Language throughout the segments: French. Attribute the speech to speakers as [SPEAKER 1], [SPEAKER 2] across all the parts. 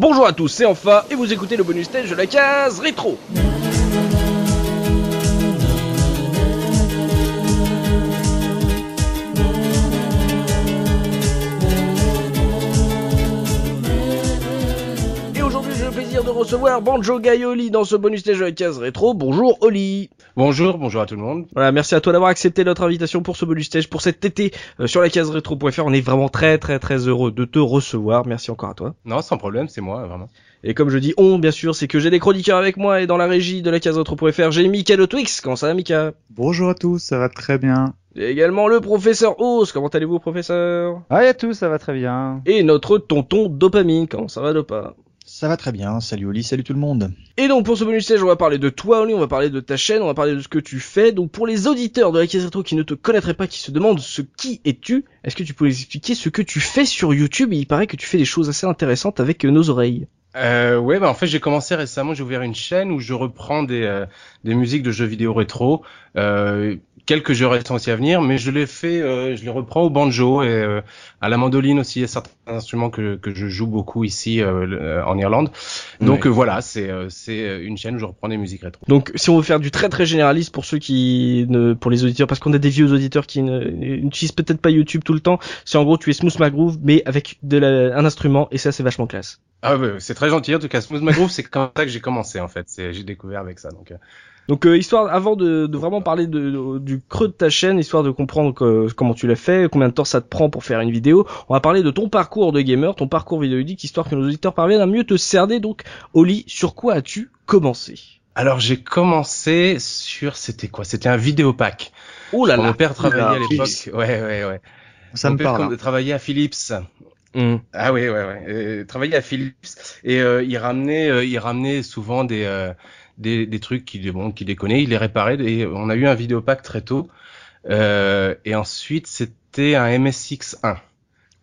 [SPEAKER 1] Bonjour à tous, c'est Enfin et vous écoutez le bonus stage de la case rétro. Recevoir Banjo Gaioli dans ce bonus stage de la case rétro. Bonjour Oli.
[SPEAKER 2] Bonjour, bonjour à tout le monde.
[SPEAKER 1] Voilà, merci à toi d'avoir accepté notre invitation pour ce bonus stage pour cet été euh, sur la case rétro.fr. On est vraiment très très très heureux de te recevoir. Merci encore à toi.
[SPEAKER 2] Non, sans problème, c'est moi, vraiment.
[SPEAKER 1] Et comme je dis on, bien sûr, c'est que j'ai des chroniqueurs avec moi et dans la régie de la case rétro.fr, j'ai Mika de Twix. Comment ça va Mika?
[SPEAKER 3] Bonjour à tous, ça va très bien.
[SPEAKER 1] Et également le professeur Ose. Comment allez-vous professeur?
[SPEAKER 4] Ah, à tous, ça va très bien.
[SPEAKER 1] Et notre tonton Dopamine. Comment ça va Dopa?
[SPEAKER 5] Ça va très bien, salut Oli, salut tout le monde.
[SPEAKER 1] Et donc pour ce bonus stage, on va parler de toi Oli, on va parler de ta chaîne, on va parler de ce que tu fais. Donc pour les auditeurs de la case rétro qui ne te connaîtraient pas, qui se demandent ce qui es-tu, est-ce que tu peux les expliquer ce que tu fais sur YouTube? Il paraît que tu fais des choses assez intéressantes avec nos oreilles.
[SPEAKER 2] Euh, ouais, bah en fait j'ai commencé récemment, j'ai ouvert une chaîne où je reprends des, euh, des musiques de jeux vidéo rétro, euh, quelques jeux récents aussi à venir, mais je les fais, euh, je les reprends au banjo et euh, à la mandoline aussi, il y a certains instruments que, que je joue beaucoup ici euh, le- en Irlande. Donc
[SPEAKER 1] Ouais.
[SPEAKER 2] euh, voilà, c'est euh, c'est une chaîne où je reprends des musiques rétro.
[SPEAKER 1] Donc si on veut faire du très très généraliste pour ceux qui ne, pour les auditeurs, parce qu'on a des vieux auditeurs qui n'utilisent peut-être pas YouTube tout le temps, c'est en gros tu es Smooth McGroove mais avec de la, un instrument et ça c'est vachement classe.
[SPEAKER 2] Ah ouais, c'est très gentil. En tout cas, Smooth McGroove, c'est comme ça que j'ai commencé en fait. C'est j'ai découvert avec ça. Donc euh,
[SPEAKER 1] Donc euh, histoire avant de, de vraiment parler de, de- du creux de ta chaîne, histoire de comprendre que- comment tu l'as fait, combien de temps ça te prend pour faire une vidéo, on va parler de ton parcours de gamer, ton parcours vidéoludique, histoire que nos auditeurs parviennent à mieux te cerner. Donc Oli, sur quoi as-tu commencé?
[SPEAKER 2] Alors j'ai commencé sur c'était quoi? C'était un vidéopack.
[SPEAKER 1] Oh là
[SPEAKER 2] Mon
[SPEAKER 1] là
[SPEAKER 2] père travaillait à
[SPEAKER 3] Philips.
[SPEAKER 2] l'époque. Ouais ouais ouais.
[SPEAKER 3] Ça
[SPEAKER 2] Mon
[SPEAKER 3] me
[SPEAKER 2] père
[SPEAKER 3] parle.
[SPEAKER 2] com- travaillait à Philips.
[SPEAKER 1] Hum.
[SPEAKER 2] Ah oui ouais ouais. Euh, travaillait à Philips et euh, il ramenait euh, il ramenait souvent des euh, des, des trucs qui bon qui déconnaient, il les réparait et on a eu un vidéopack très tôt. Euh, et ensuite c'était un MSX1.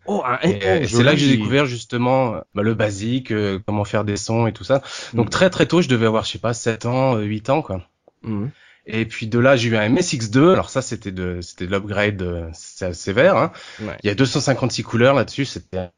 [SPEAKER 1] Oh, un
[SPEAKER 2] Et,
[SPEAKER 1] oh,
[SPEAKER 2] c'est là que j'ai découvert justement bah, le basique, euh, comment faire des sons et tout ça. Donc
[SPEAKER 1] Mm.
[SPEAKER 2] très très tôt, je devais avoir je sais pas 7 ans, euh, 8 ans quoi.
[SPEAKER 1] Hum.
[SPEAKER 2] Et puis de là, j'ai eu un MSX2. Alors ça, c'était de, c'était de l'upgrade euh, sévère. Hein.
[SPEAKER 1] Ouais.
[SPEAKER 2] Il y a 256 couleurs là-dessus. C'était.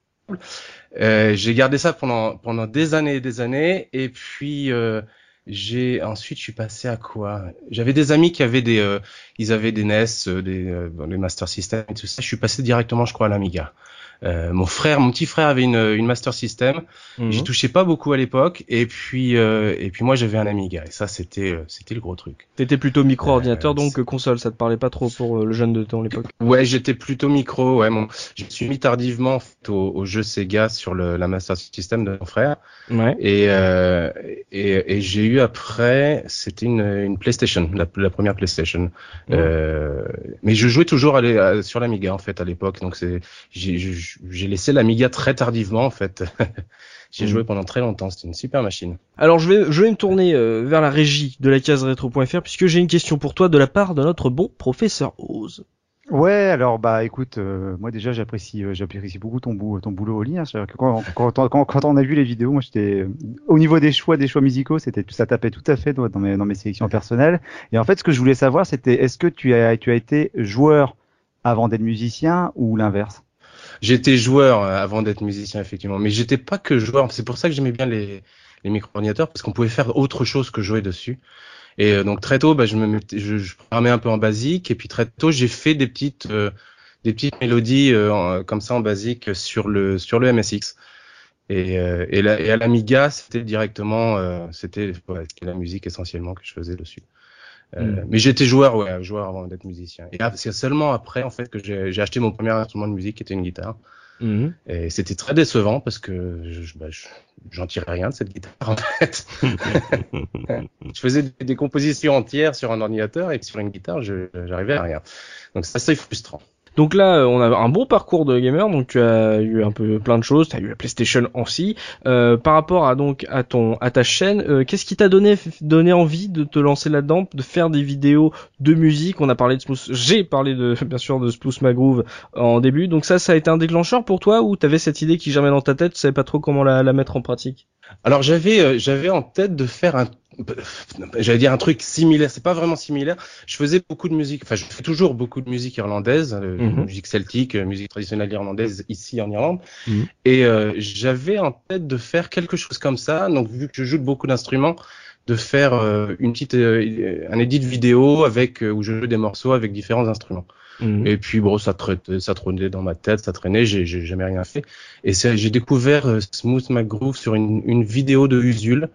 [SPEAKER 2] Euh, j'ai gardé ça pendant pendant des années et des années. Et puis euh, j'ai ensuite, je suis passé à quoi? J'avais des amis qui avaient des, euh, ils avaient des NES, euh, des, euh, des Master System et tout ça. Je suis passé directement, je crois, à l'Amiga. Euh, mon frère, mon petit frère avait une, une Master System.
[SPEAKER 1] Hum.
[SPEAKER 2] J'y touchais pas beaucoup à l'époque. Et puis euh, et puis moi, j'avais un Amiga. Et ça, c'était euh, c'était le gros truc.
[SPEAKER 1] T'étais plutôt micro-ordinateur,
[SPEAKER 2] Euh,
[SPEAKER 1] donc console, ça te parlait pas trop pour euh, le jeune de ton époque.
[SPEAKER 2] Ouais, j'étais plutôt micro. Ouais, mon, je me suis mis tardivement en fait, au, au jeu Sega sur le, la Master System de mon frère.
[SPEAKER 1] Ouais.
[SPEAKER 2] Et, euh, et, et j'ai eu après, c'était une, une PlayStation, la, la première PlayStation. Euh, mais je jouais toujours à l'é- à- sur l'Amiga en fait à l'époque. Donc c'est, j'ai j'ai laissé l'Amiga très tardivement en fait. j'ai
[SPEAKER 1] Mhm.
[SPEAKER 2] joué pendant très longtemps. C'était une super machine.
[SPEAKER 1] Alors je vais, je vais me tourner euh, vers la régie de la case rétro.fr puisque j'ai une question pour toi de la part de notre bon professeur Oz.
[SPEAKER 4] Ouais, alors bah écoute, euh, moi déjà j'apprécie, euh, j'apprécie beaucoup ton, bout, ton boulot au lit. Hein, C'est-à-dire que quand, quand, quand, quand on a vu les vidéos, moi j'étais au niveau des choix, des choix musicaux, c'était ça tapait tout à fait dans dans mes, dans mes sélections personnelles. Et en fait, ce que je voulais savoir, c'était est-ce que tu as, tu as été joueur avant d'être musicien ou l'inverse?
[SPEAKER 2] J'étais joueur euh, avant d'être musicien effectivement, mais j'étais pas que joueur. C'est pour ça que j'aimais bien les, les micro-ordinateurs parce qu'on pouvait faire autre chose que jouer dessus. Et euh, donc très tôt, bah, je me mettais- je, je programmais un peu en basique et puis très tôt j'ai fait des petites euh, des petites mélodies euh, comme ça en basique sur le sur le MSX. Et, euh, et, la- et à l'Amiga, c'était directement, euh, c'était ouais, la musique essentiellement que je faisais dessus. Euh,
[SPEAKER 1] Mm.
[SPEAKER 2] Mais j'étais joueur, ouais, joueur avant d'être musicien. Et c'est seulement après en fait que j'ai acheté mon premier instrument de musique, qui était une guitare.
[SPEAKER 1] Mhm.
[SPEAKER 2] Et c'était très décevant parce que je, bah, je- j'en tirais rien de cette guitare en fait. je faisais des, des compositions entières sur un ordinateur et sur une guitare, j'arrivais à rien. Donc c'est assez frustrant.
[SPEAKER 1] Donc là, euh, on a un bon parcours de gamer, donc tu as eu un peu plein de choses, tu as eu la PlayStation aussi. Euh, par rapport à donc à ton à ta chaîne, euh, qu'est-ce qui t'a donné donné envie de te lancer là-dedans, de faire des vidéos de musique? On a parlé de Smooth, j'ai parlé de bien sûr de Smooth Magroove en début. Donc ça, ça a été un déclencheur pour toi ou t'avais cette idée qui germait dans ta tête, tu savais pas trop comment la, mettre en pratique?
[SPEAKER 2] Alors j'avais j'avais en tête de faire un j'allais dire un truc similaire. C'est pas vraiment similaire. Je faisais beaucoup de musique. Enfin, je fais toujours beaucoup de musique irlandaise, euh,
[SPEAKER 1] Mhm.
[SPEAKER 2] musique celtique, euh, musique traditionnelle irlandaise ici en Irlande.
[SPEAKER 1] Mhm.
[SPEAKER 2] Et euh, j'avais en tête de faire quelque chose comme ça. Donc, vu que je joue de beaucoup d'instruments, de faire euh, une petite, euh, un édit vidéo avec où je joue des morceaux avec différents instruments.
[SPEAKER 1] Mhm.
[SPEAKER 2] Et puis bon, ça traitait, ça trônait dans ma tête, ça traînait, j'ai jamais rien fait. Et j'ai découvert Smooth McGroove sur une, une vidéo de Usul.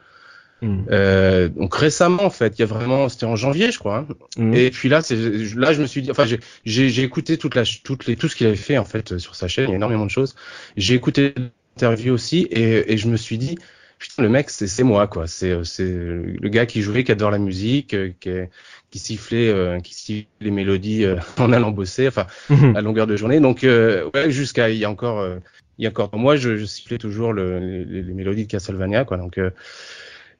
[SPEAKER 1] Mhm.
[SPEAKER 2] Euh, donc récemment en fait, il y a vraiment, c'était en janvier je crois. hein.
[SPEAKER 1] Mhm.
[SPEAKER 2] Et puis là, c'est là je me suis dit, enfin j'ai j'ai écouté toute la toutes les tout ce qu'il avait fait en fait euh, sur sa chaîne, il y a énormément de choses. J'ai écouté l'interview aussi et, et je me suis dit putain le mec c'est c'est moi quoi, c'est euh, c'est le gars qui jouait, qui adore la musique, qui est- qui sifflait euh, qui sifflait les mélodies euh, en allant bosser, enfin
[SPEAKER 1] Mhm.
[SPEAKER 2] à longueur de journée. Donc euh, ouais, jusqu'à il y a encore il y a encore moi je, je sifflais toujours le, les, les mélodies de Castlevania quoi. Donc euh,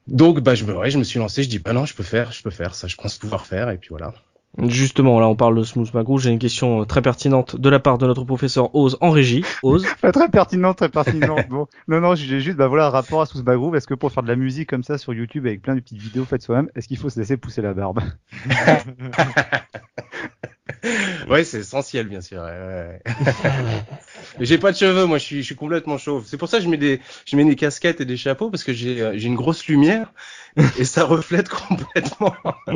[SPEAKER 2] donc bah je me ouais, je me suis lancé, je dis bah non, je peux faire, je peux faire ça, je pense pouvoir faire et puis voilà.
[SPEAKER 1] Justement, là, on parle de Smooth McGrew. J'ai une question euh, très pertinente de la part de notre professeur Oz en régie. Oz.
[SPEAKER 4] Pas très pertinent, très pertinent. bon, non, non, j'ai juste, bah voilà, un rapport à Sous Groove. Est-ce que pour faire de la musique comme ça sur YouTube avec plein de petites vidéos faites soi-même, est-ce qu'il faut se laisser pousser la barbe?
[SPEAKER 2] Ouais, c'est essentiel bien sûr. Mais j'ai pas de cheveux, moi je suis je suis complètement chauve. C'est pour ça que je mets des je mets des casquettes et des chapeaux parce que j'ai euh, j'ai une grosse lumière et ça reflète complètement.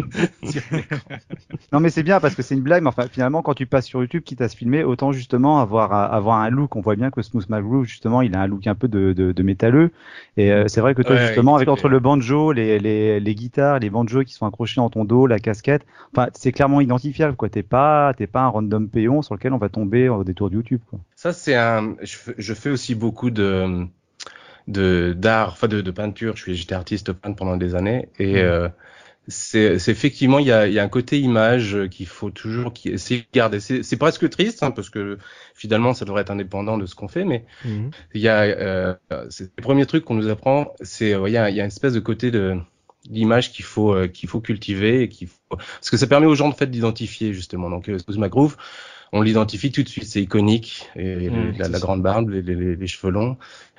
[SPEAKER 4] Non, mais c'est bien parce que c'est une blague. Mais enfin, finalement, quand tu passes sur YouTube, quitte à se filmer, autant justement avoir avoir un look. On voit bien que Smooth McGroove, justement, il a un look un peu de de, de métalleux. Et euh, c'est vrai que toi,
[SPEAKER 2] Ouais,
[SPEAKER 4] justement, avec entre le banjo, les les les guitares, les banjos qui sont accrochés dans ton dos, la casquette, enfin, c'est clairement identifiable. Quoi, t'es pas t'es pas un random péon sur lequel on va tomber au détour de YouTube. Quoi.
[SPEAKER 2] Ça c'est un je fais aussi beaucoup de de d'art, enfin de, de peinture. Je suis j'étais artiste peintre pendant des années et euh, c'est effectivement il y a il y a un côté image qu'il faut toujours qui essayer de garder. C'est c'est presque triste hein, parce que finalement ça devrait être indépendant de ce qu'on fait, mais
[SPEAKER 1] Mhm.
[SPEAKER 2] il y a euh, c'est le premier truc qu'on nous apprend, c'est il y a il y a une espèce de côté de d'image qu'il faut euh, qu'il faut cultiver et qu'il faut parce que ça permet aux gens de fait d'identifier justement. Donc euh, Smooth McGroove, on l'identifie tout de suite, c'est iconique et
[SPEAKER 1] Mm,
[SPEAKER 2] la, la grande barbe, les, les, les cheveux longs.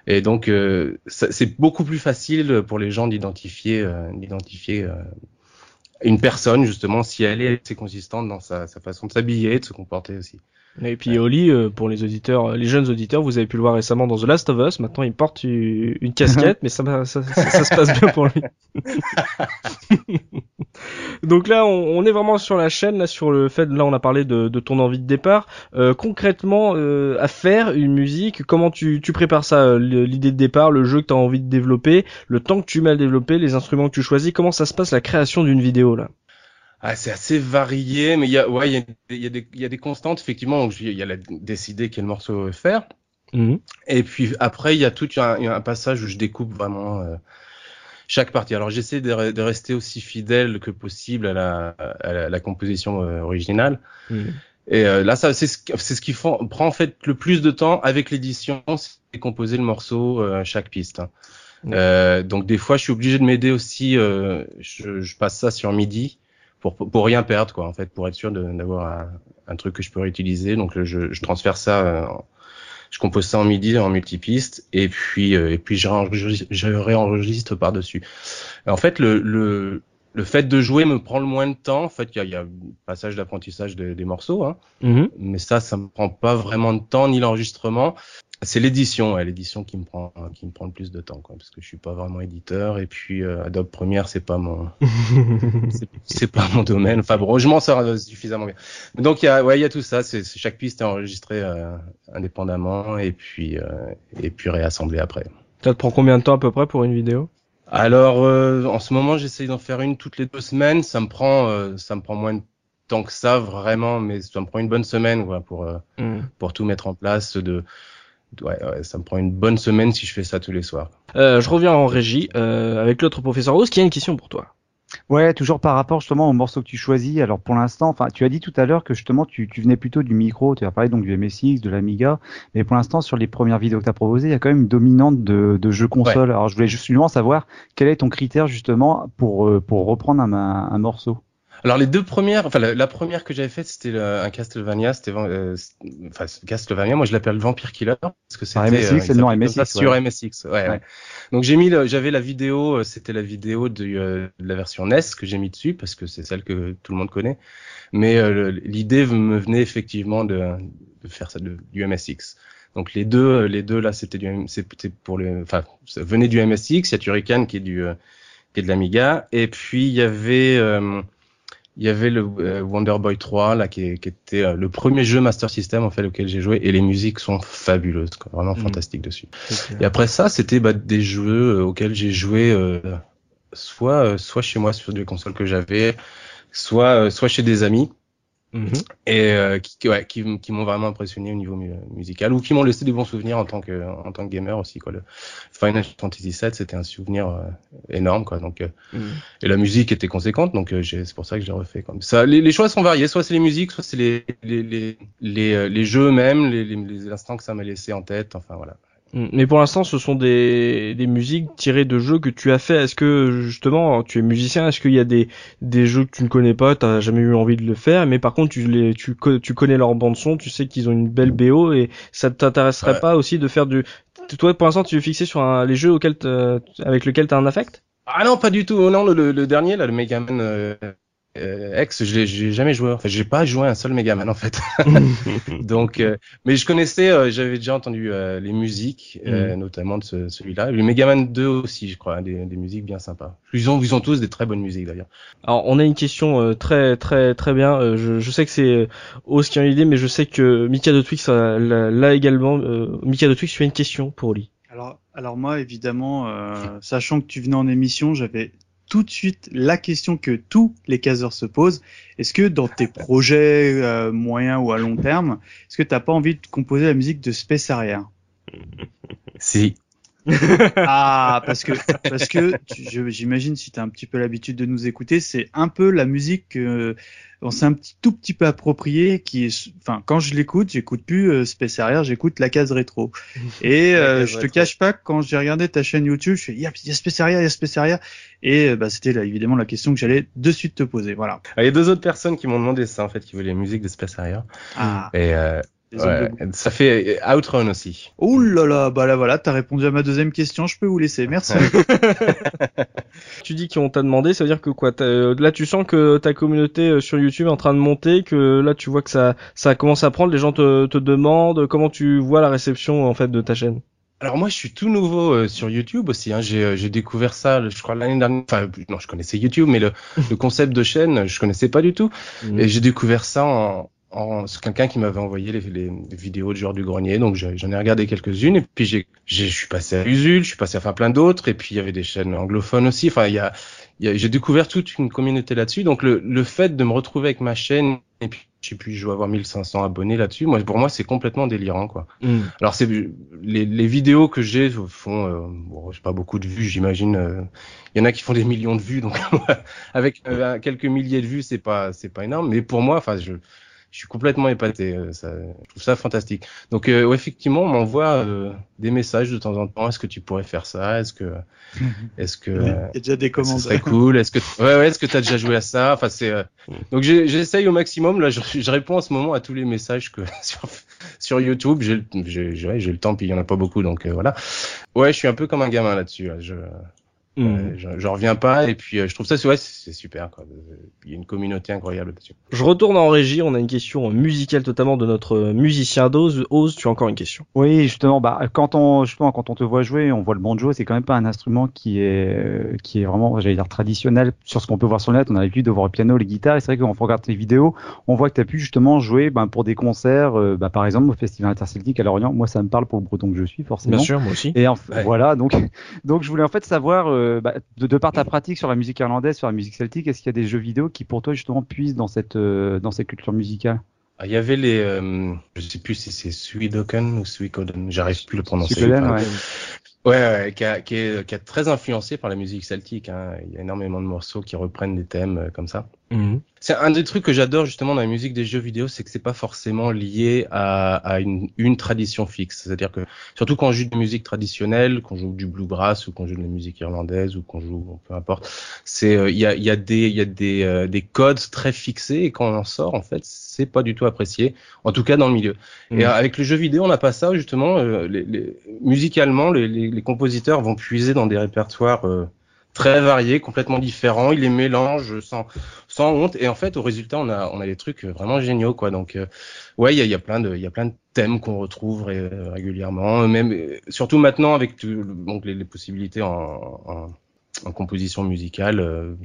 [SPEAKER 2] Et donc euh, c'est beaucoup plus facile pour les gens d'identifier euh, d'identifier euh, une personne justement si elle est assez consistante dans sa, sa façon de s'habiller, de se comporter aussi.
[SPEAKER 1] Et puis Oli, euh, pour les auditeurs, les jeunes auditeurs, vous avez pu le voir récemment dans The Last of Us. Maintenant, il porte une casquette, mais ça, ça, ça, ça se passe bien pour lui. Donc là, on, on est vraiment sur la chaîne, là, sur le fait, là, on a parlé de, de ton envie de départ. Euh, concrètement, euh, à faire une musique, comment tu, tu prépares ça euh, L'idée de départ, le jeu que tu as envie de développer, le temps que tu mets à le développer, les instruments que tu choisis, comment ça se passe la création d'une vidéo là?
[SPEAKER 2] Ah, c'est assez varié, mais il y a, ouais, il y a, y a des, y a constantes effectivement. Il y a la, décider quel morceau faire.
[SPEAKER 1] Mhm.
[SPEAKER 2] Et puis après, il y a tout un, un passage où je découpe vraiment euh, chaque partie. Alors j'essaie de, re- de rester aussi fidèle que possible à la, à la, la composition euh, originale.
[SPEAKER 1] Mhm.
[SPEAKER 2] Et euh, là, ça, c'est ce, qui- c'est ce qui font- prend en fait le plus de temps avec l'édition, c'est composer le morceau euh, chaque piste. hein.
[SPEAKER 1] Mhm.
[SPEAKER 2] Donc des fois, je suis obligé de m'aider aussi. je, je passe ça sur MIDI pour pour rien perdre quoi en fait, pour être sûr d'avoir un, un truc que je peux réutiliser. Donc je, je transfère ça. euh, en- je compose ça en MIDI, en multipiste, et puis euh, et puis je réenregistre, je réenregistre par dessus. En fait, le, le le fait de jouer me prend le moins de temps. En fait, il y a, il y a un passage d'apprentissage des- des morceaux, hein,
[SPEAKER 1] Mhm.
[SPEAKER 2] mais ça, ça me prend pas vraiment de temps ni l'enregistrement. C'est l'édition, ouais, l'édition qui me prend qui me prend le plus de temps, quoi, parce que je suis pas vraiment éditeur et puis euh, Adobe Premiere, c'est pas mon c'est- pas mon domaine. Enfin bon, je m'en sors euh, suffisamment bien. Donc il y a, ouais, il y a tout ça. C'est chaque piste est enregistrée euh, indépendamment et puis euh, et puis réassemblée après.
[SPEAKER 1] Ça te prend combien de temps à peu près pour une vidéo?
[SPEAKER 2] Alors euh, en ce moment, j'essaye d'en faire une toutes les deux semaines. Ça me prend euh, ça me prend moins de temps que ça vraiment, mais ça me prend une bonne semaine quoi, pour euh,
[SPEAKER 1] Mhm.
[SPEAKER 2] pour tout mettre en place. De ouais, ouais, ça me prend une bonne semaine si je fais ça tous les soirs.
[SPEAKER 1] Euh, je reviens en régie euh, avec l'autre professeur Rose qui a une question pour toi.
[SPEAKER 4] Ouais, toujours par rapport justement au morceau que tu choisis. Alors pour l'instant, enfin, tu as dit tout à l'heure que justement tu, tu venais plutôt du micro, tu as parlé donc du MSX, de l'Amiga, mais pour l'instant sur les premières vidéos que tu as proposées, il y a quand même une dominante de, de jeux console. Alors je voulais justement savoir quel est ton critère justement pour euh, pour reprendre un, un, un morceau.
[SPEAKER 2] Alors les deux premières, enfin la, la première que j'avais faite c'était le- un Castlevania, c'était euh, enfin Castlevania, moi je l'appelle Vampire Killer parce que c'était
[SPEAKER 4] MSX,
[SPEAKER 2] euh,
[SPEAKER 4] c'est le nom MSX,
[SPEAKER 2] sur. MSX. Ouais, ouais.
[SPEAKER 4] Ouais.
[SPEAKER 2] Donc j'ai mis, j'avais la vidéo, euh, c'était la vidéo de, euh, de la version NES que j'ai mis dessus parce que c'est celle que tout le monde connaît. Mais euh, l'idée me venait effectivement de, de faire ça de, du MSX. Donc les deux, euh, les deux là, c'était du, c'était pour le, enfin, ça venait du MSX. Il y a Turrican qui est du, euh, qui est de l'Amiga, et puis il y avait, euh, il y avait le euh, Wonder Boy 3 là, qui, était euh, le premier jeu Master System en fait auquel j'ai joué, et les musiques sont fabuleuses, quoi, vraiment
[SPEAKER 1] Mhm.
[SPEAKER 2] fantastiques dessus. Et après ça, c'était bah, des jeux euh, auxquels j'ai joué euh, soit euh, soit chez moi sur des consoles que j'avais, soit euh, soit chez des amis
[SPEAKER 1] Mhm.
[SPEAKER 2] et euh, qui, qui- ouais, qui, m'ont vraiment impressionné au niveau mu- musical ou qui m'ont laissé des bons souvenirs en tant que en tant que gamer aussi quoi. Le Final Fantasy VII c'était un souvenir euh, énorme quoi. Donc euh,
[SPEAKER 1] Mhm.
[SPEAKER 2] et la musique était conséquente donc euh, j'ai- c'est pour ça que je l'ai refait comme ça. Les, les choix sont variés, soit c'est les musiques, soit c'est les les les les, euh, les jeux les, les, les instants que ça m'a laissé en tête. Enfin voilà.
[SPEAKER 1] Mm. Mais pour l'instant, ce sont des, des musiques tirées de jeux que tu as fait. Est-ce que justement, tu es musicien Est-ce qu'il y a des, des jeux que tu ne connais pas, t'as jamais eu envie de le faire, mais par contre tu les, tu, tu connais leur bande son, tu sais qu'ils ont une belle BO et ça t'intéresserait
[SPEAKER 2] Ouais.
[SPEAKER 1] pas aussi de faire du. Toi, pour l'instant, tu es fixé sur un, les jeux auxquels t'as- avec lesquels t'as un affect?
[SPEAKER 2] Ah non, pas du tout. Non, le, le, le dernier, là, le Mega Man euh, euh, X, je l'ai j'ai jamais joué. Enfin, j'ai pas joué un seul Mega Man en fait. Donc, euh, mais je connaissais, euh, j'avais déjà entendu euh, les musiques, euh, notamment de ce- celui-là. Le Mega Man 2 aussi, je crois, hein, des, des musiques bien sympas. Ils ont, ils ont tous des très bonnes musiques d'ailleurs.
[SPEAKER 1] Alors, on a une question euh, très très très bien. Euh, je, je sais que c'est euh, Oz qui a une idée, mais je sais que Mika de Twix a- l'a l'a également. Euh, Mika de Twix, tu as une question pour Oli?
[SPEAKER 3] Alors, alors moi, évidemment, euh, sachant que tu venais en émission, j'avais tout de suite la question que tous les caseurs se posent. Est-ce que dans tes projets euh, moyens ou à long terme, est-ce que t'as pas envie de composer la musique de Space Harrier
[SPEAKER 2] Si.
[SPEAKER 3] Ah, parce que parce que j'imagine si tu as un petit peu l'habitude de nous écouter, c'est un peu la musique que on s'est un petit tout petit peu approprié qui est enfin quand je l'écoute, j'écoute plus euh, Space Harrier, j'écoute la case rétro. Et
[SPEAKER 2] La
[SPEAKER 3] euh, je te
[SPEAKER 2] rétro.
[SPEAKER 3] cache pas que quand j'ai regardé ta chaîne YouTube, je fais il y a, il y a Space Harrier, il y a Space Harrier et euh, bah c'était là évidemment la question que j'allais de suite te poser. Voilà.
[SPEAKER 2] Ah, Il y a deux autres personnes qui m'ont demandé ça en fait, qui voulaient les musiques de Space Harrier.
[SPEAKER 3] Ah,
[SPEAKER 2] Et ouais, ça fait euh, Outrun aussi.
[SPEAKER 3] Ouh là là, bah là voilà, t'as répondu à ma deuxième question, je peux vous laisser. Merci.
[SPEAKER 1] Tu dis qu'on t'a demandé, ça veut dire que quoi euh, Là, tu sens que ta communauté euh, sur YouTube est en train de monter, que là, tu vois que ça, ça commence à prendre. Les gens te, te demandent comment tu vois la réception en fait de ta chaîne?
[SPEAKER 2] Alors moi, je suis tout nouveau euh, sur YouTube aussi. Hein. J'ai, euh, j'ai découvert ça, le- je crois l'année dernière. Enfin, non, je connaissais YouTube, mais le, le concept de chaîne, je connaissais pas du tout. Et j'ai découvert ça en c'est quelqu'un qui m'avait envoyé les, les, vidéos de joueurs du grenier. Donc j'en ai regardé quelques-unes. Et puis j'ai, j'ai, je suis passé à Usul, je suis passé à faire plein d'autres. Et puis il y avait des chaînes anglophones aussi. Enfin, il y a, a- j'ai découvert toute une communauté là-dessus. Donc le, le fait de me retrouver avec ma chaîne et puis je sais plus, je dois avoir 1500 abonnés là-dessus. Moi, pour moi, c'est complètement délirant, quoi.
[SPEAKER 1] Mm.
[SPEAKER 2] Alors c'est les, les vidéos que j'ai font euh, bon, j'ai pas beaucoup de vues, j'imagine. euh, Il y en a qui font des millions de vues, donc avec euh, quelques milliers de vues, c'est pas c'est pas énorme. Mais pour moi, enfin je je suis complètement épaté. euh, Ça, je trouve ça fantastique. Donc euh, ouais, effectivement, on m'envoie euh, des messages de temps en temps. Est-ce que tu pourrais faire ça? Est-ce que est-ce que
[SPEAKER 3] Il y a déjà des
[SPEAKER 2] ce
[SPEAKER 3] commandes.
[SPEAKER 2] serait cool? Est-ce que ouais ouais, est-ce que t'as déjà joué à ça? Enfin c'est euh, donc j'essaye au maximum. Là, je, je réponds en ce moment à tous les messages que sur sur YouTube. J'ai j'ai ouais, le temps puis il y en a pas beaucoup donc euh, voilà. Ouais, je suis un peu comme un gamin là-dessus. là. Je Euh, je, je reviens pas et puis euh, je trouve ça ouais, c'est super quoi. Il y a une communauté incroyable là-dessus.
[SPEAKER 1] Je retourne en régie. On a une question musicale totalement de notre musicien d'Oz. Oz, tu as encore une question?
[SPEAKER 4] Oui, justement, bah, quand on, justement, quand on te voit jouer, on voit le banjo, c'est quand même pas un instrument qui est, euh, qui est vraiment, j'allais dire, traditionnel sur ce qu'on peut voir sur le net. On a l'habitude de voir le piano, les guitares, et c'est vrai que quand on regarde tes vidéos, on voit que tu as pu justement jouer, ben, pour des concerts, euh, bah, par exemple, au Festival Interceltique à Lorient. Moi, ça me parle pour le breton que je suis, forcément.
[SPEAKER 1] Bien sûr, moi aussi.
[SPEAKER 4] Et en-
[SPEAKER 2] Ouais.
[SPEAKER 4] voilà, donc, donc je voulais en fait savoir, euh, bah, de, de par ta pratique sur la musique irlandaise, sur la musique celtique, est-ce qu'il y a des jeux vidéo qui pour toi justement puissent dans cette, euh, dans cette culture musicale?
[SPEAKER 2] Ah, Il y avait les euh, je sais plus si c'est Suidoken ou Suikoden, j'arrive plus à le prononcer.
[SPEAKER 4] Suikoden, ouais.
[SPEAKER 2] Ouais, ouais, qui, a, qui, est, qui est très influencé par la musique celtique. Hein. Il y a énormément de morceaux qui reprennent des thèmes euh, comme ça.
[SPEAKER 1] Mhm.
[SPEAKER 2] C'est un des trucs que j'adore justement dans la musique des jeux vidéo, c'est que c'est pas forcément lié à, à une, une, tradition fixe. C'est-à-dire que surtout quand on joue de musique traditionnelle, qu'on joue du bluegrass ou qu'on joue de la musique irlandaise ou qu'on joue peu importe, c'est euh, il y, a, y a des il y a des, euh, des codes très fixés et quand on en sort en fait c'est pas du tout apprécié. En tout cas dans le milieu.
[SPEAKER 1] Mhm.
[SPEAKER 2] Et euh, avec le jeu vidéo on n'a pas ça justement. Les, les, musicalement les, compositeurs vont puiser dans des répertoires très variés, complètement différents. Ils les mélangent sans, sans honte. Et en fait, au résultat, on a, on a des trucs vraiment géniaux, quoi. Donc, euh, ouais, il y a, y a, plein de, il y a plein de thèmes qu'on retrouve ré, régulièrement. Même, surtout maintenant avec tout, donc les, les possibilités en, en, en, composition musicale, euh,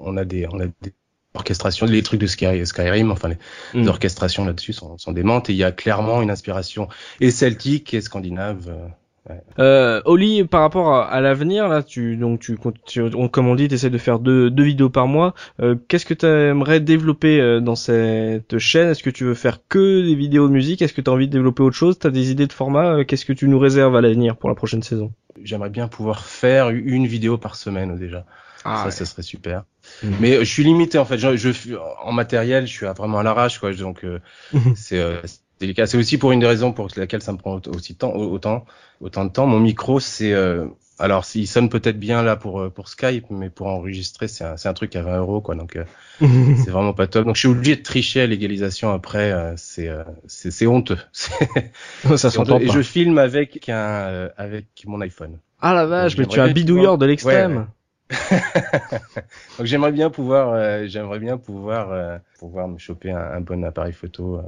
[SPEAKER 2] on a des, on a des orchestrations, les trucs de Sky, Skyrim, enfin les,
[SPEAKER 1] Mm.
[SPEAKER 2] orchestrations là-dessus sont, sont démentes. Et il y a clairement une inspiration et celtique et scandinave. Euh, Ouais.
[SPEAKER 1] Euh, Oli, par rapport à, à l'avenir, là, tu donc tu, tu on, comme on dit, tu essaies de faire deux, deux vidéos par mois. Euh, Qu'est-ce que tu aimerais développer euh, dans cette chaîne? Est-ce que tu veux faire que des vidéos de musique? Est-ce que tu as envie de développer autre chose? T'as des idées de format? Euh, Qu'est-ce que tu nous réserves à l'avenir pour la prochaine saison?
[SPEAKER 2] J'aimerais bien pouvoir faire une vidéo par semaine déjà.
[SPEAKER 1] Ah,
[SPEAKER 2] ça,
[SPEAKER 1] ouais.
[SPEAKER 2] ça serait super.
[SPEAKER 1] Mhm.
[SPEAKER 2] Mais je suis limité en fait. Je, je en matériel, je suis à vraiment à l'arrache quoi. Donc euh, c'est euh, délicat. C'est aussi pour une des raisons pour laquelle ça me prend aussi temps, autant, autant de temps. Mon micro, c'est euh, alors il sonne peut-être bien là pour pour Skype, mais pour enregistrer, c'est un, truc à 20 euros quoi. Donc euh, c'est vraiment pas top. Donc je suis obligé de tricher à l'égalisation après. Euh, c'est euh, c'est honteux.
[SPEAKER 1] ça s'entend.
[SPEAKER 2] Et je filme avec un euh, avec mon iPhone.
[SPEAKER 1] Ah la vache, mais tu es un bidouilleur de l'extrême.
[SPEAKER 2] Ouais, Donc j'aimerais bien pouvoir, euh, j'aimerais bien pouvoir, euh, pouvoir me choper un, un bon appareil photo euh,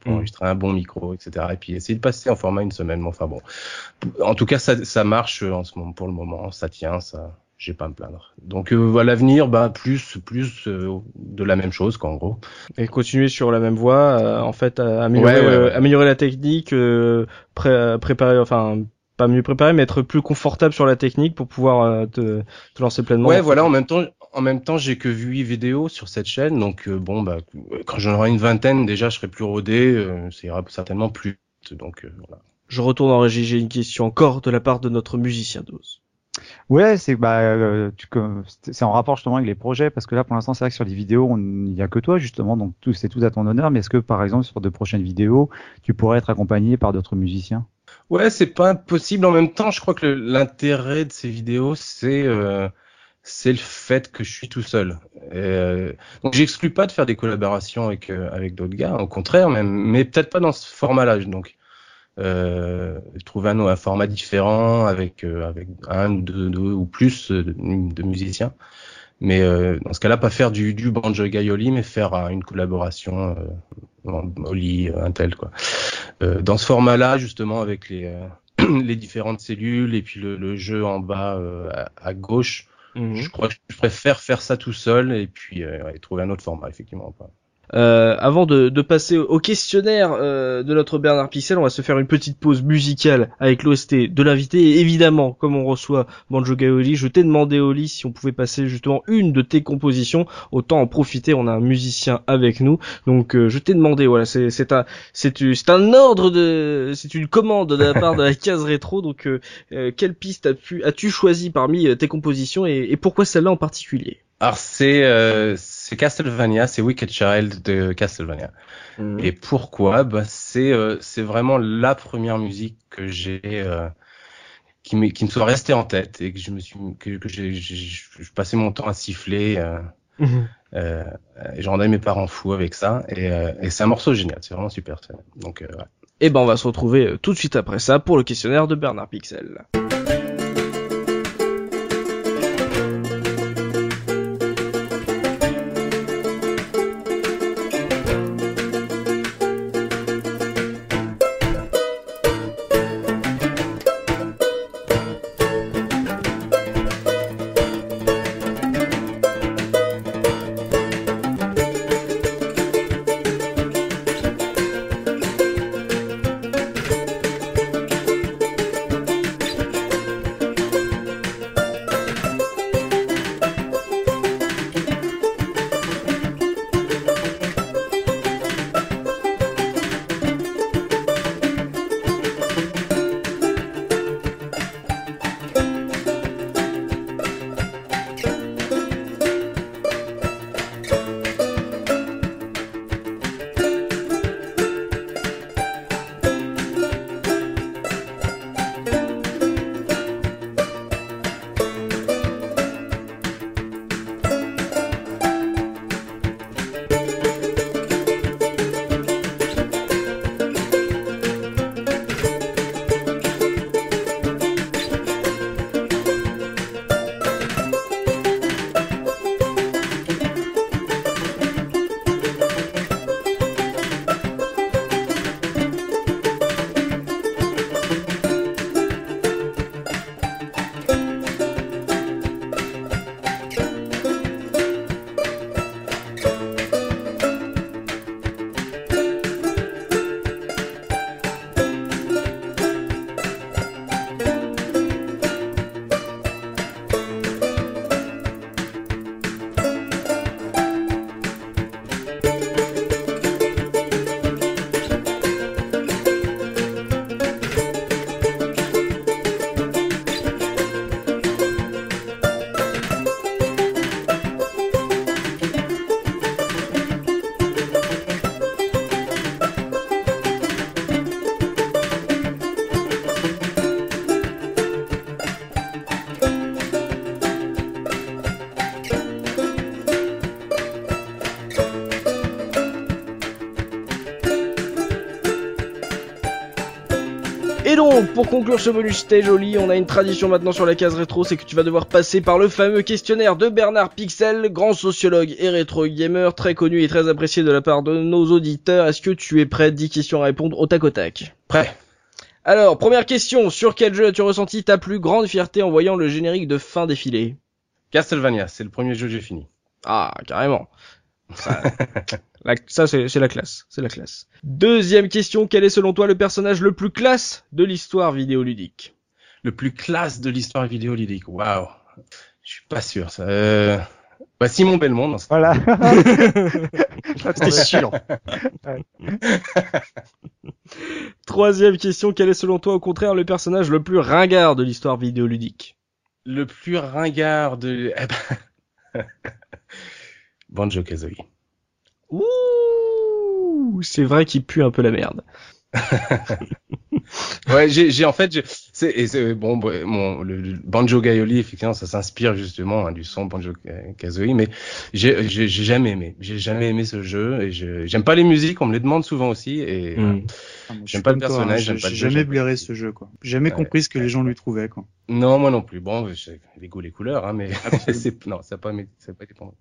[SPEAKER 2] pour
[SPEAKER 1] Mm.
[SPEAKER 2] enregistrer un bon micro, etc. Et puis essayer de passer en format une semaine. Mais enfin bon, en tout cas ça, ça marche euh, en ce moment pour le moment, ça tient, ça, j'ai pas à me plaindre. Donc euh, à l'avenir, bah plus, plus euh, de la même chose qu'en gros.
[SPEAKER 1] Et continuer sur la même voie, euh, en fait, améliorer,
[SPEAKER 2] Ouais, ouais,
[SPEAKER 1] euh,
[SPEAKER 2] ouais.
[SPEAKER 1] améliorer la technique, euh, pré- préparer, enfin, pas mieux préparer, mais être plus confortable sur la technique pour pouvoir euh, te, te lancer pleinement.
[SPEAKER 2] Ouais, voilà. En même temps, en même temps, j'ai que vu 8 vidéos sur cette chaîne, donc euh, bon, bah quand j'en aurai une vingtaine, déjà, je serai plus rodé, euh, ça ira certainement plus. vite. Donc euh, voilà.
[SPEAKER 1] Je retourne en régie, j'ai une question encore de la part de notre musicien d'ose.
[SPEAKER 4] Ouais, c'est bah euh, c'est en rapport justement avec les projets parce que là pour l'instant c'est vrai que sur les vidéos on- il n'y a que toi justement donc tout c'est tout à ton honneur mais est-ce que par exemple sur de prochaines vidéos tu pourrais être accompagné par d'autres musiciens?
[SPEAKER 2] Ouais, c'est pas impossible. En même temps, je crois que l'intérêt de ces vidéos, c'est euh, c'est le fait que je suis tout seul. Euh, donc j'exclus pas de faire des collaborations avec euh, avec d'autres gars, au contraire même, mais peut-être pas dans ce format-là. Donc euh, trouver un, un format différent avec euh, avec un ou deux, deux ou plus de, musiciens. Mais euh, dans ce cas-là, pas faire du, du banjo gaioli, mais faire euh, une collaboration Oli, un tel quoi. Dans ce format-là, justement, avec les les différentes cellules et puis le, le jeu en bas à, à gauche, je crois que je préfère faire ça tout seul et puis euh, trouver un autre format, effectivement.
[SPEAKER 1] Euh, avant de, de passer au questionnaire euh, de notre Bernard Pixel, on va se faire une petite pause musicale avec l'OST de l'invité. Et évidemment, comme on reçoit Banjo Gaoli, je t'ai demandé Oli si on pouvait passer justement une de tes compositions. Autant en profiter, on a un musicien avec nous. Donc euh, je t'ai demandé, voilà, c'est un c'est un ordre de c'est une commande de la part de la case rétro. Donc euh, euh, quelle piste as-tu as-tu choisi parmi euh, tes compositions et, et pourquoi celle-là en particulier?
[SPEAKER 2] Alors c'est euh, c'est Castlevania, c'est Wicked Child de Castlevania. Et pourquoi? Bah, c'est euh, c'est vraiment la première musique que j'ai euh, qui me qui me soit restée en tête et que je me suis que, que j'ai j'ai- je passais mon temps à siffler euh, euh, et je rendais mes parents fous avec ça et, euh, et c'est un morceau génial c'est vraiment super ça. donc euh, ouais.
[SPEAKER 1] Et ben on va se retrouver tout de suite après ça pour le questionnaire de Bernard Pixel. Donc, pour conclure ce bonus stage Oli, on a une tradition maintenant sur la case rétro, c'est que tu vas devoir passer par le fameux questionnaire de Bernard Pixel, grand sociologue et rétro gamer, très connu et très apprécié de la part de nos auditeurs. Est-ce que tu es prêt? 10 questions à répondre au tac au tac
[SPEAKER 2] Prêt.
[SPEAKER 1] Alors, première question, sur quel jeu as-tu ressenti ta plus grande fierté en voyant le générique de fin défiler?
[SPEAKER 2] Castlevania, c'est le premier jeu que j'ai fini.
[SPEAKER 1] Ah, carrément. Ça, c'est c'est la classe, c'est la classe. Deuxième question, quel est selon toi le personnage le plus classe de l'histoire vidéoludique?
[SPEAKER 2] Le plus classe de l'histoire vidéoludique. Waouh. Je suis pas sûr. Ça. Euh... Bah, Simon Belmont. dans ce-
[SPEAKER 4] Voilà.
[SPEAKER 5] C'était sûr.
[SPEAKER 1] Troisième question, quel est selon toi au contraire le personnage le plus ringard de l'histoire vidéoludique?
[SPEAKER 2] Le plus ringard de. Eh ben... Banjo Kazooie.
[SPEAKER 1] Ouh, c'est vrai qu'il pue un peu la merde.
[SPEAKER 2] Ouais, j'ai, j'ai en fait, j'ai- c'est, c'est bon, bon, mon, le, le Banjo Gaioli, effectivement, ça s'inspire justement hein, du son Banjo Kazooie, mais j'ai, j'ai, j'ai jamais aimé, j'ai jamais aimé ce jeu et je, j'aime pas les musiques, on me les demande souvent aussi et
[SPEAKER 1] Hmm.
[SPEAKER 3] Ah, moi, je
[SPEAKER 2] J'aime pas le personnage,
[SPEAKER 3] hein,
[SPEAKER 2] j'aime
[SPEAKER 3] j'ai
[SPEAKER 2] pas le
[SPEAKER 3] j'ai
[SPEAKER 2] jeu,
[SPEAKER 3] jamais blairé ce jeu, quoi. Jamais
[SPEAKER 2] Ouais.
[SPEAKER 3] compris ce que les gens lui trouvaient, quoi.
[SPEAKER 2] non, moi non plus. Bon, les goûts, les couleurs, hein, mais c'est, non, ça pas, ça a pas moi.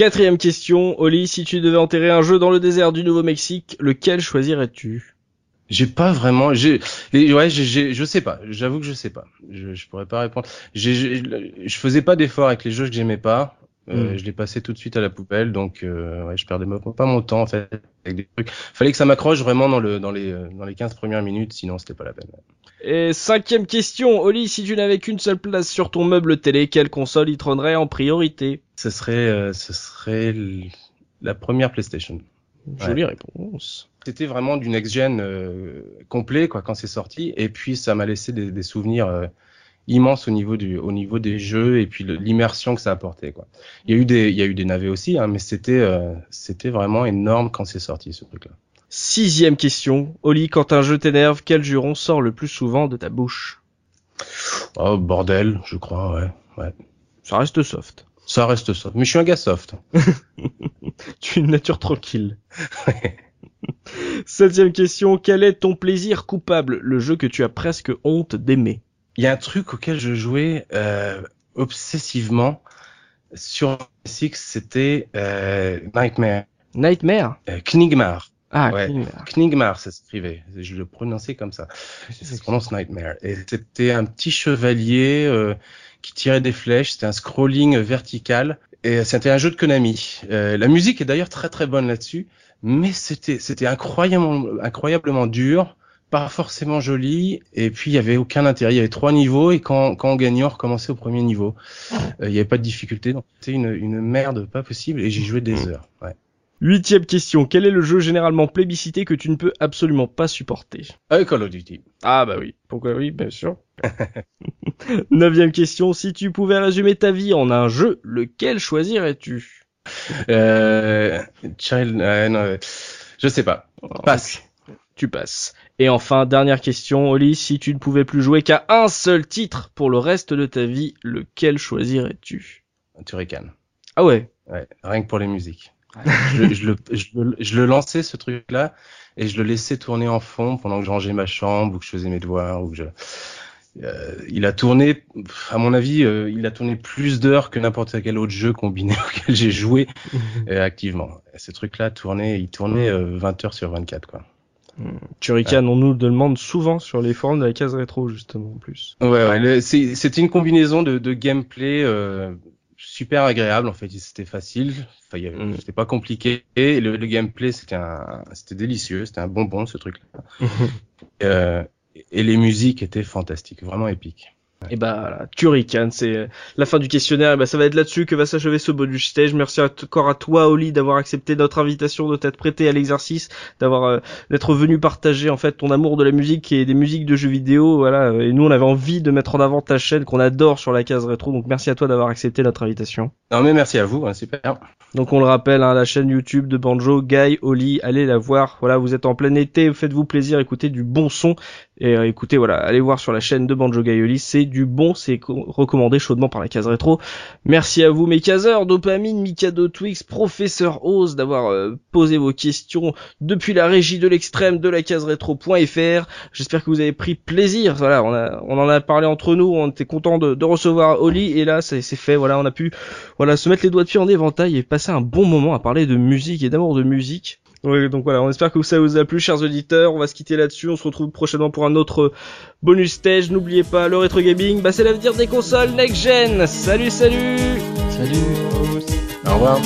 [SPEAKER 1] Quatrième question, Oli, si tu devais enterrer un jeu dans le désert du Nouveau-Mexique, lequel choisirais-tu?
[SPEAKER 2] J'ai pas vraiment, j'ai, ouais, je sais pas. J'avoue que je sais pas. Je, je pourrais pas répondre. J'ai- je faisais pas d'efforts avec les jeux que j'aimais pas. Euh,
[SPEAKER 1] Mm.
[SPEAKER 2] Je les passais tout de suite à la poubelle, donc euh, ouais, je perdais pas mon temps en fait avec des trucs. Fallait que ça m'accroche vraiment dans le dans les euh, dans les 15 premières minutes, sinon c'était pas la peine.
[SPEAKER 1] Et cinquième question, Oli, si tu n'avais qu'une seule place sur ton meuble télé, quelle console y trônerait en priorité?
[SPEAKER 2] Ce serait euh, ce serait la première PlayStation.
[SPEAKER 1] Jolie réponse.
[SPEAKER 2] C'était vraiment du next gen euh, complet quoi quand c'est sorti, et puis ça m'a laissé des, des souvenirs immenses au niveau du au niveau des jeux et puis l'immersion que ça apportait quoi. Il y a eu des il y a eu des navets aussi, hein, mais c'était euh, c'était vraiment énorme quand c'est sorti ce truc là.
[SPEAKER 1] Sixième question, Oli, quand un jeu t'énerve, quel juron sort le plus souvent de ta bouche?
[SPEAKER 2] Oh bordel, je crois ouais ouais.
[SPEAKER 1] Ça reste soft.
[SPEAKER 2] Ça reste soft, mais je suis un gars soft.
[SPEAKER 1] Tu es une nature tranquille. Septième question, quel est ton plaisir coupable, le jeu que tu as presque honte d'aimer?
[SPEAKER 2] Il y a un truc auquel je jouais euh, obsessivement sur Six, c'était euh, Nightmare,
[SPEAKER 1] Nightmare?
[SPEAKER 2] Euh, Knigmar.
[SPEAKER 1] Ah,
[SPEAKER 2] Ouais.
[SPEAKER 1] Knigmare.
[SPEAKER 2] Knigmar, ça s'écrivait. Je le prononçais comme ça. Ça se prononce Nightmare. Et c'était un petit chevalier euh, qui tirait des flèches. C'était un scrolling vertical. Et c'était un jeu de Konami. Euh, la musique est d'ailleurs très très bonne là-dessus. Mais c'était c'était incroyablement incroyablement dur, pas forcément joli. Et puis il y avait aucun intérêt. Il y avait trois niveaux et quand quand on gagnait, on recommençait au premier niveau. Euh, il y avait pas de difficulté. Donc c'était une une merde pas possible. Et j'y jouais des heures. Ouais.
[SPEAKER 1] Huitième question, quel est le jeu généralement plébiscité que tu ne peux absolument pas supporter?
[SPEAKER 2] Avec Call of Duty.
[SPEAKER 1] Ah bah oui, pourquoi oui, bien sûr. Neuvième question, si tu pouvais résumer ta vie en un jeu, lequel choisirais-tu?
[SPEAKER 2] Euh, Child, euh, non, euh, je sais pas. Passe.
[SPEAKER 1] Tu passes. Et enfin, dernière question, Oli, si tu ne pouvais plus jouer qu'à un seul titre pour le reste de ta vie, lequel choisirais-tu?
[SPEAKER 2] Turrican.
[SPEAKER 1] Ah ouais?
[SPEAKER 2] Ouais, rien que pour les musiques. je, je le, je, le, je le lançais ce truc-là et je le laissais tourner en fond pendant que je rangeais ma chambre ou que je faisais mes devoirs ou que je. Euh, il a tourné, à mon avis, euh, il a tourné plus d'heures que n'importe quel autre jeu combiné auquel j'ai joué euh, activement. Et ce truc-là tournait, il tournait euh, 20 heures sur 24 quoi.
[SPEAKER 1] Turrican, on nous le demande souvent sur les forums de la case rétro, justement, en plus.
[SPEAKER 2] Ouais, ouais c'était une combinaison de, de gameplay euh, super agréable en fait. C'était facile, enfin,
[SPEAKER 1] Mm.
[SPEAKER 2] c'était pas compliqué. Et le, le gameplay, c'était c'était délicieux, c'était un bonbon ce truc-là. euh, et les musiques étaient fantastiques, vraiment épiques.
[SPEAKER 1] Et bah, voilà, Turrican, c'est euh, la fin du questionnaire. Et bah, ça va être là-dessus que va s'achever ce bonus stage. Merci encore à toi, Oli, d'avoir accepté notre invitation, de t'être prêté à l'exercice, d'avoir euh, d'être venu partager en fait ton amour de la musique et des musiques de jeux vidéo. Voilà. Et nous, on avait envie de mettre en avant ta chaîne qu'on adore sur la case rétro. Donc, merci à toi d'avoir accepté notre invitation.
[SPEAKER 2] Non mais merci à vous, hein, super.
[SPEAKER 1] Donc on le rappelle, hein, la chaîne YouTube de Banjo, Guy, Oli, allez la voir. Voilà, vous êtes en plein été, faites-vous plaisir, écoutez du bon son. Et euh, écoutez, voilà, allez voir sur la chaîne de Banjo Guy Oli, c'est du bon, c'est recommandé chaudement par la case rétro. Merci à vous mes caseurs, Dopamine, Mikado Twix, Professeur Oz d'avoir euh, posé vos questions depuis la régie de l'extrême de la case rétro.fr. J'espère que vous avez pris plaisir. Voilà, on, a, on en a parlé entre nous, on était content de, de recevoir Oli et là c'est fait. Voilà, on a pu voilà se mettre les doigts de pied en éventail et passer un bon moment à parler de musique et d'amour de musique. donc voilà, on espère que ça vous a plu, chers auditeurs. On va se quitter là-dessus. On se retrouve prochainement pour un autre bonus stage. N'oubliez pas, le rétro gaming, bah c'est l'avenir des consoles next gen. Salut, salut.
[SPEAKER 2] Salut. Au revoir.